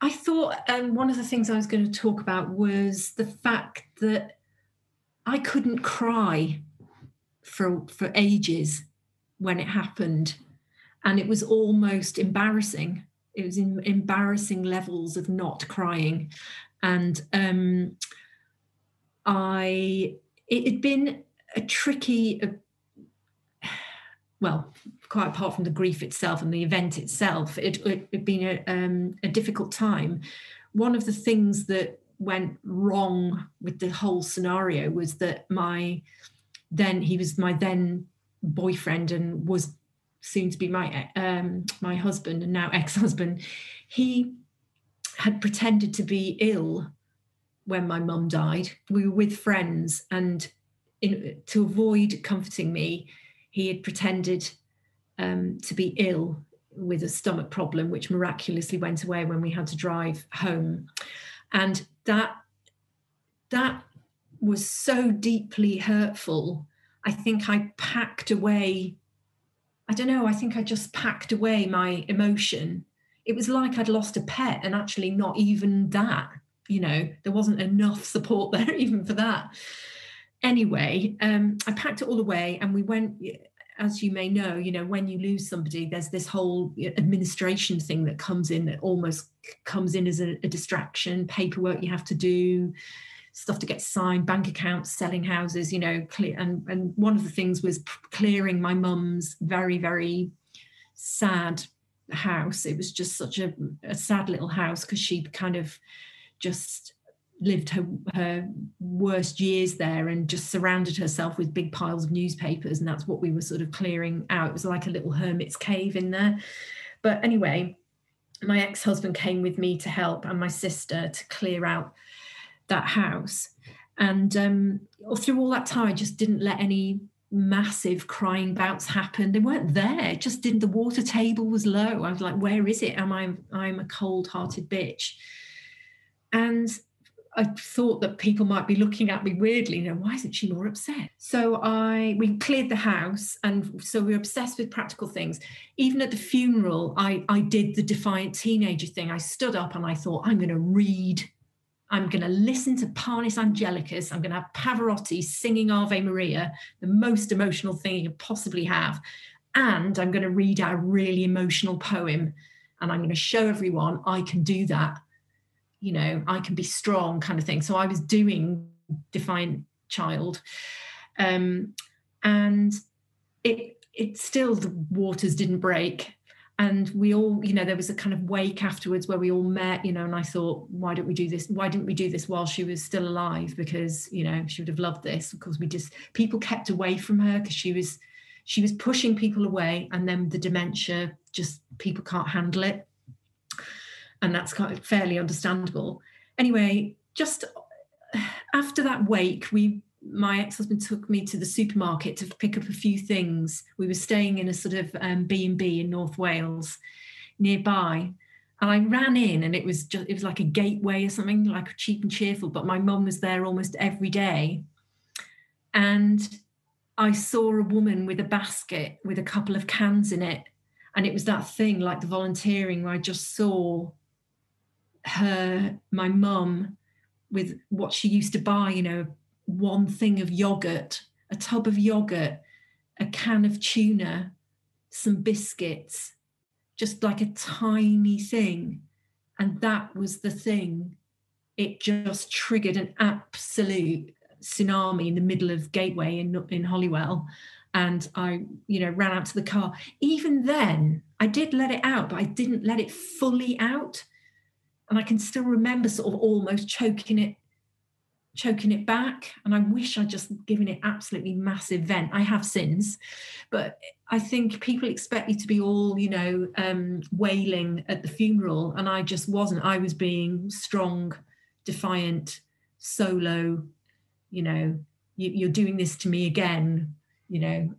I thought um, one of the things I was going to talk about was the fact that I couldn't cry for for ages when it happened, and it was almost embarrassing. It was in embarrassing levels of not crying, and um, I it had been a tricky. Uh, well, quite apart from the grief itself and the event itself, it had been a, um, a difficult time. One of the things that went wrong with the whole scenario was that my then he was my then boyfriend and was soon to be my um, my husband and now [LAUGHS] ex-husband he had pretended to be ill when my mum died. We were with friends and in, to avoid comforting me he had pretended um, to be ill with a stomach problem which miraculously went away when we had to drive home. And that that was so deeply hurtful. I think i packed away i don't know i think i just packed away my emotion. It was like i'd lost a pet and actually not even that you know there wasn't enough support [LAUGHS] there even for that. Anyway um, i packed it all away and we went as you may know, you know, when you lose somebody, there's this whole administration thing that comes in that almost comes in as a, a distraction, paperwork you have to do, stuff to get signed, bank accounts, selling houses, you know, clear. And, and one of the things was clearing my mum's very, very sad house. It was just such a, a sad little house because she kind of just lived her her worst years there and just surrounded herself with big piles of newspapers and that's what we were sort of clearing out it was like a little hermit's cave in there but anyway my ex-husband came with me to help and my sister to clear out that house and um, through all that time i just didn't let any massive crying bouts happen they weren't there just didn't the water table was low i was like where is it am i i'm a cold-hearted bitch and I thought that people might be looking at me weirdly, you know, why isn't she more upset? So I we cleared the house and so we were obsessed with practical things. Even at the funeral, I I did the defiant teenager thing. I stood up and I thought, I'm gonna read, I'm gonna listen to Panis Angelicus, I'm gonna have Pavarotti singing Ave Maria, the most emotional thing you could possibly have. And I'm gonna read out a really emotional poem and I'm gonna show everyone I can do that. You know i can be strong kind of thing. So i was doing defiant child um, and it it still the waters didn't break and we all you know there was a kind of wake afterwards where we all met you know and i thought why don't we do this? Why didn't we do this while she was still alive? Because you know she would have loved this. Of course we just people kept away from her because she was she was pushing people away and then the dementia just people can't handle it. And that's kind of fairly understandable. Anyway, just [SIGHS] after that wake, we my ex-husband took me to the supermarket to pick up a few things. We were staying in a sort of um, B&B in North Wales nearby. And I ran in and it was just it was like a gateway or something, like cheap and cheerful. But my mum was there almost every day. And I saw a woman with a basket with a couple of cans in it. And it was that thing like the volunteering where I just saw her, my mum, with what she used to buy, you know, one thing of yogurt, a tub of yogurt, a can of tuna, some biscuits, just like a tiny thing. And that was the thing. It just triggered an absolute tsunami in the middle of Gateway in, in Holywell. And I, you know, ran out to the car. Even then, I did let it out, but I didn't let it fully out and I can still remember sort of almost choking it choking it back and i wish i'd just given it absolutely massive vent. I have since but i think people expect you to be all you know um, wailing at the funeral and i just wasn't. I was being strong defiant solo you know you, are doing this to me again you know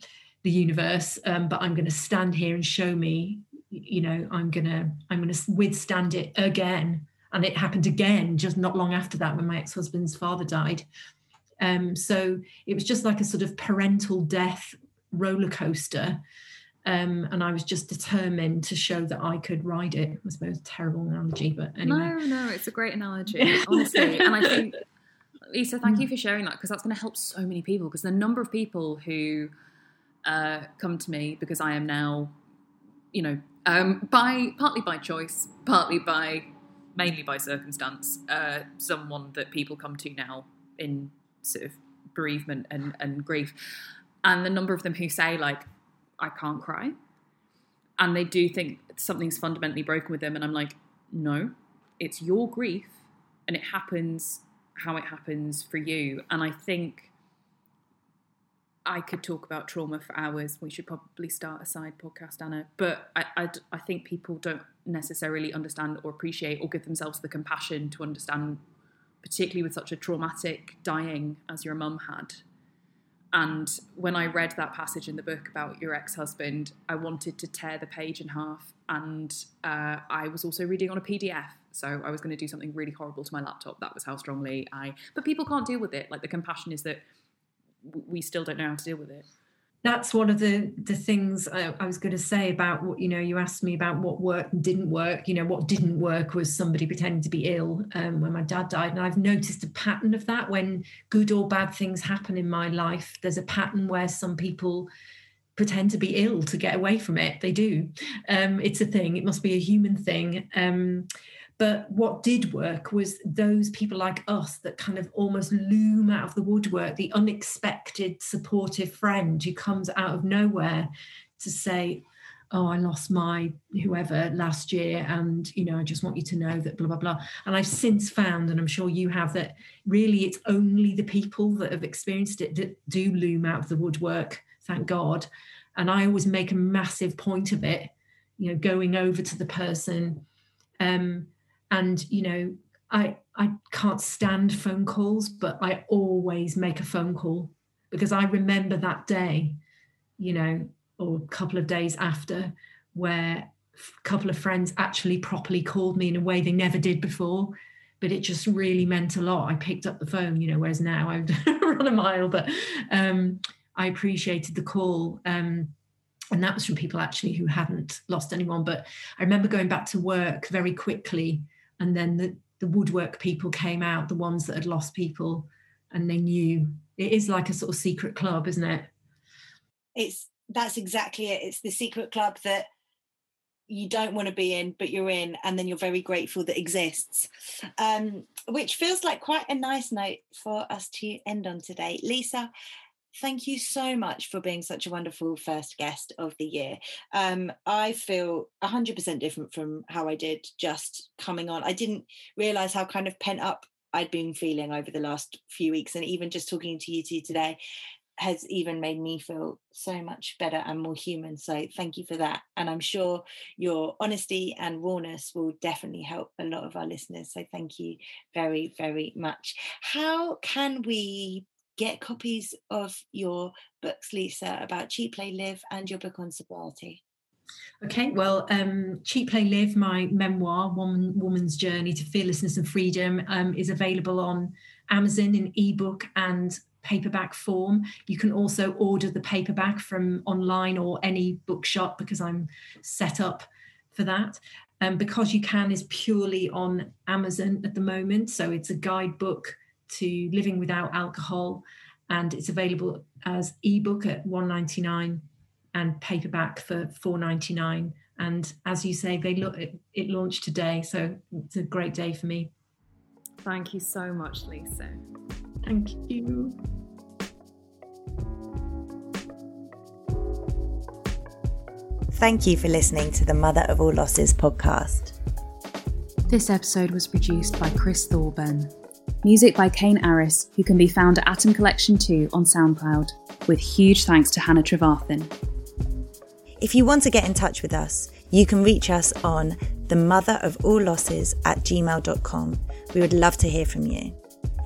the universe um, but i'm going to stand here and show me you know i'm gonna i'm gonna withstand it again and it happened again just not long after that when my ex-husband's father died um, so it was just like a sort of parental death roller coaster um, and I was just determined to show that I could ride it. I suppose terrible analogy, but anyway. No, no, it's a great analogy, [LAUGHS] honestly. and I think, Lisa, thank you mm. for sharing that because that's going to help so many people. Because the number of people who uh, come to me because I am now you know, um, by partly by choice, partly by mainly by circumstance, uh, someone that people come to now in sort of bereavement and, and grief. And the number of them who say, like, I can't cry. And they do think something's fundamentally broken with them. And I'm like, no, it's your grief and it happens how it happens for you. And I think I could talk about trauma for hours. We should probably start a side podcast, Anna. But I, I, I, think people don't necessarily understand or appreciate or give themselves the compassion to understand, particularly with such a traumatic dying as your mum had. And when I read that passage in the book about your ex husband, I wanted to tear the page in half. And uh, I was also reading on a PDF. So I was going to do something really horrible to my laptop. That was how strongly I. But people can't deal with it. Like the compassion is that we still don't know how to deal with it that's one of the the things I, I, was going to say about what you know you asked me about what worked and didn't work. You know what didn't work was somebody pretending to be ill um, when my dad died. And i've noticed a pattern of that. When good or bad things happen in my life there's a pattern where some people pretend to be ill to get away from it. They do. Um, it's a thing. It must be a human thing. Um, but what did work was those people like us that kind of almost loom out of the woodwork, the unexpected supportive friend who comes out of nowhere to say, oh i lost my whoever last year and you know i just want you to know that blah blah blah. And i've since found and i'm sure you have that really it's only the people that have experienced it that do loom out of the woodwork thank god. And i always make a massive point of it you know going over to the person um and you know i i can't stand phone calls but i always make a phone call because i remember that day you know or a couple of days after where a couple of friends actually properly called me in a way they never did before but it just really meant a lot. I picked up the phone you know whereas now i would [LAUGHS] run a mile but um, i appreciated the call um, and that was from people actually who hadn't lost anyone. But i remember going back to work very quickly and then the, the woodwork people came out the ones that had lost people and they knew it is like a sort of secret club isn't it it's that's exactly it. It's the secret club that you don't want to be in, but you're in, and then you're very grateful that exists. Um, which feels like quite a nice note for us to end on today. Lisa, thank you so much for being such a wonderful first guest of the year. Um, I feel 100% different from how I did just coming on. I didn't realize how kind of pent up I'd been feeling over the last few weeks, and even just talking to you two today has even made me feel so much better and more human. So thank you for that. And I'm sure your honesty and rawness will definitely help a lot of our listeners. So thank you very, very much. How can we get copies of your books, Lisa, about Cheat Play Live and your book on sobriety? Okay, well, um, Cheat Play Live, my memoir, Woman, Woman's Journey to Fearlessness and Freedom, um, is available on Amazon in ebook and paperback form. You can also order the paperback from online or any bookshop because I'm set up for that. Um, because you can is purely on Amazon at the moment. So it's a guidebook to living without alcohol, and it's available as ebook at 199 and paperback for 499. And as you say, they look it, it launched today, so it's a great day for me. Thank you so much, Lisa. Thank you. Thank you for listening to the Mother of All Losses podcast. This episode was produced by Chris Thorburn. Music by Kane Aris, who can be found at Atom Collection 2 on SoundCloud, with huge thanks to Hannah Trevarthen. If you want to get in touch with us, you can reach us on the mother of all losses at gmail.com. We would love to hear from you.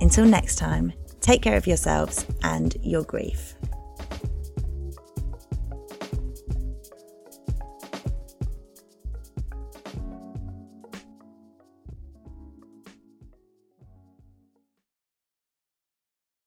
Until next time, take care of yourselves and your grief.